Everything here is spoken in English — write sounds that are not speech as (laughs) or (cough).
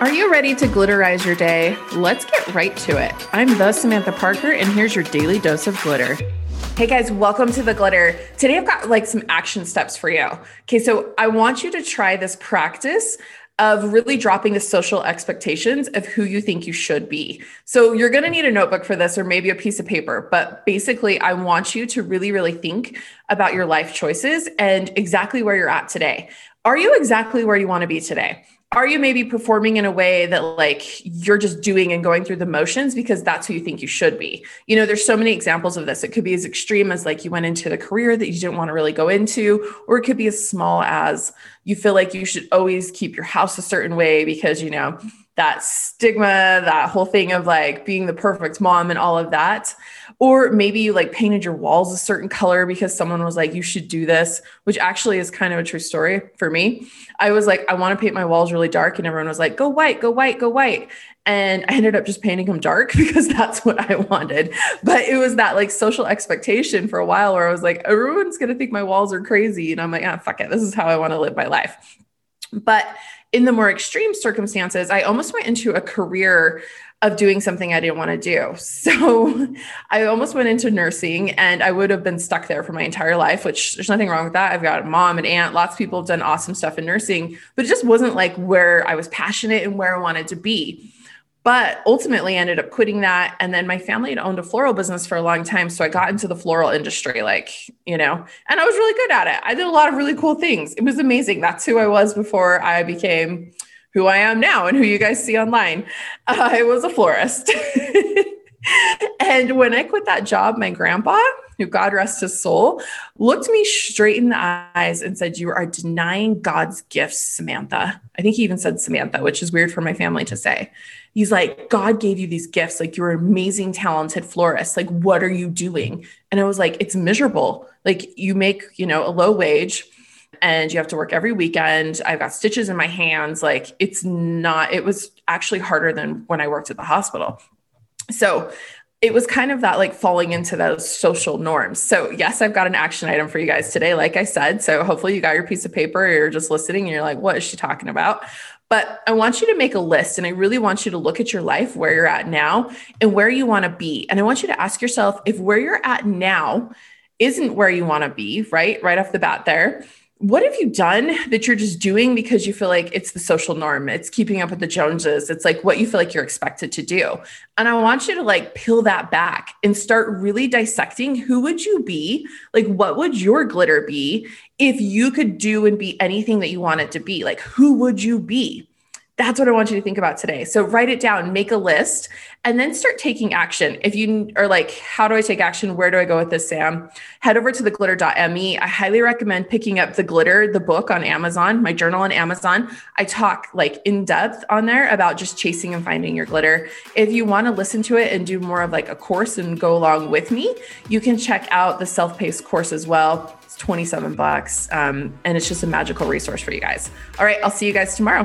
Are you ready to glitterize your day? Let's get right to it. I'm the Samantha Parker, and here's your daily dose of glitter. Hey guys, welcome to the glitter. Today I've got like some action steps for you. Okay, so I want you to try this practice of really dropping the social expectations of who you think you should be. So you're going to need a notebook for this or maybe a piece of paper, but basically I want you to really really think about your life choices and exactly where you're at today. Are you exactly where you want to be today? Are you maybe performing in a way that like you're just doing and going through the motions because that's who you think you should be? You know there's so many examples of this. It could be as extreme as like you went into the career that you didn't want to really go into or it could be as small as you feel like you should always keep your house a certain way because you know that stigma that whole thing of like being the perfect mom and all of that or maybe you like painted your walls a certain color because someone was like, you should do this, which actually is kind of a true story for me. I was like, I want to paint my walls really dark. And everyone was like, go white, go white, go white. And I ended up just painting them dark (laughs) because that's what I wanted. But it was that like social expectation for a while where I was like, everyone's going to think my walls are crazy. And I'm like, ah, fuck it. This is how I want to live my life. But in the more extreme circumstances, I almost went into a career of doing something I didn't want to do. (laughs) So I almost went into nursing and I would have been stuck there for my entire life, which there's nothing wrong with that. I've got a mom and aunt, lots of people have done awesome stuff in nursing, but it just wasn't like where I was passionate and where I wanted to be. But ultimately ended up quitting that. And then my family had owned a floral business for a long time. So I got into the floral industry, like, you know, and I was really good at it. I did a lot of really cool things. It was amazing. That's who I was before I became who I am now and who you guys see online. Uh, (laughs) I was a florist. (laughs) and when I quit that job, my grandpa, who God rest his soul, looked me straight in the eyes and said, You are denying God's gifts, Samantha. I think he even said Samantha, which is weird for my family to say. He's like, God gave you these gifts. Like, you're an amazing, talented florist. Like, what are you doing? And I was like, It's miserable. Like, you make, you know, a low wage and you have to work every weekend. I've got stitches in my hands. Like it's not, it was actually harder than when I worked at the hospital. So it was kind of that like falling into those social norms. So, yes, I've got an action item for you guys today, like I said. So, hopefully, you got your piece of paper you're just listening and you're like, what is she talking about? But I want you to make a list and I really want you to look at your life, where you're at now, and where you want to be. And I want you to ask yourself if where you're at now isn't where you want to be, right? Right off the bat there what have you done that you're just doing because you feel like it's the social norm? It's keeping up with the joneses. It's like what you feel like you're expected to do. And i want you to like peel that back and start really dissecting who would you be? Like what would your glitter be if you could do and be anything that you want it to be? Like who would you be that's what I want you to think about today. So write it down, make a list, and then start taking action. If you are like, how do I take action? Where do I go with this, Sam? Head over to theglitter.me. I highly recommend picking up The Glitter, the book on Amazon, my journal on Amazon. I talk like in depth on there about just chasing and finding your glitter. If you want to listen to it and do more of like a course and go along with me, you can check out the self-paced course as well. It's 27 bucks. Um, and it's just a magical resource for you guys. All right, I'll see you guys tomorrow.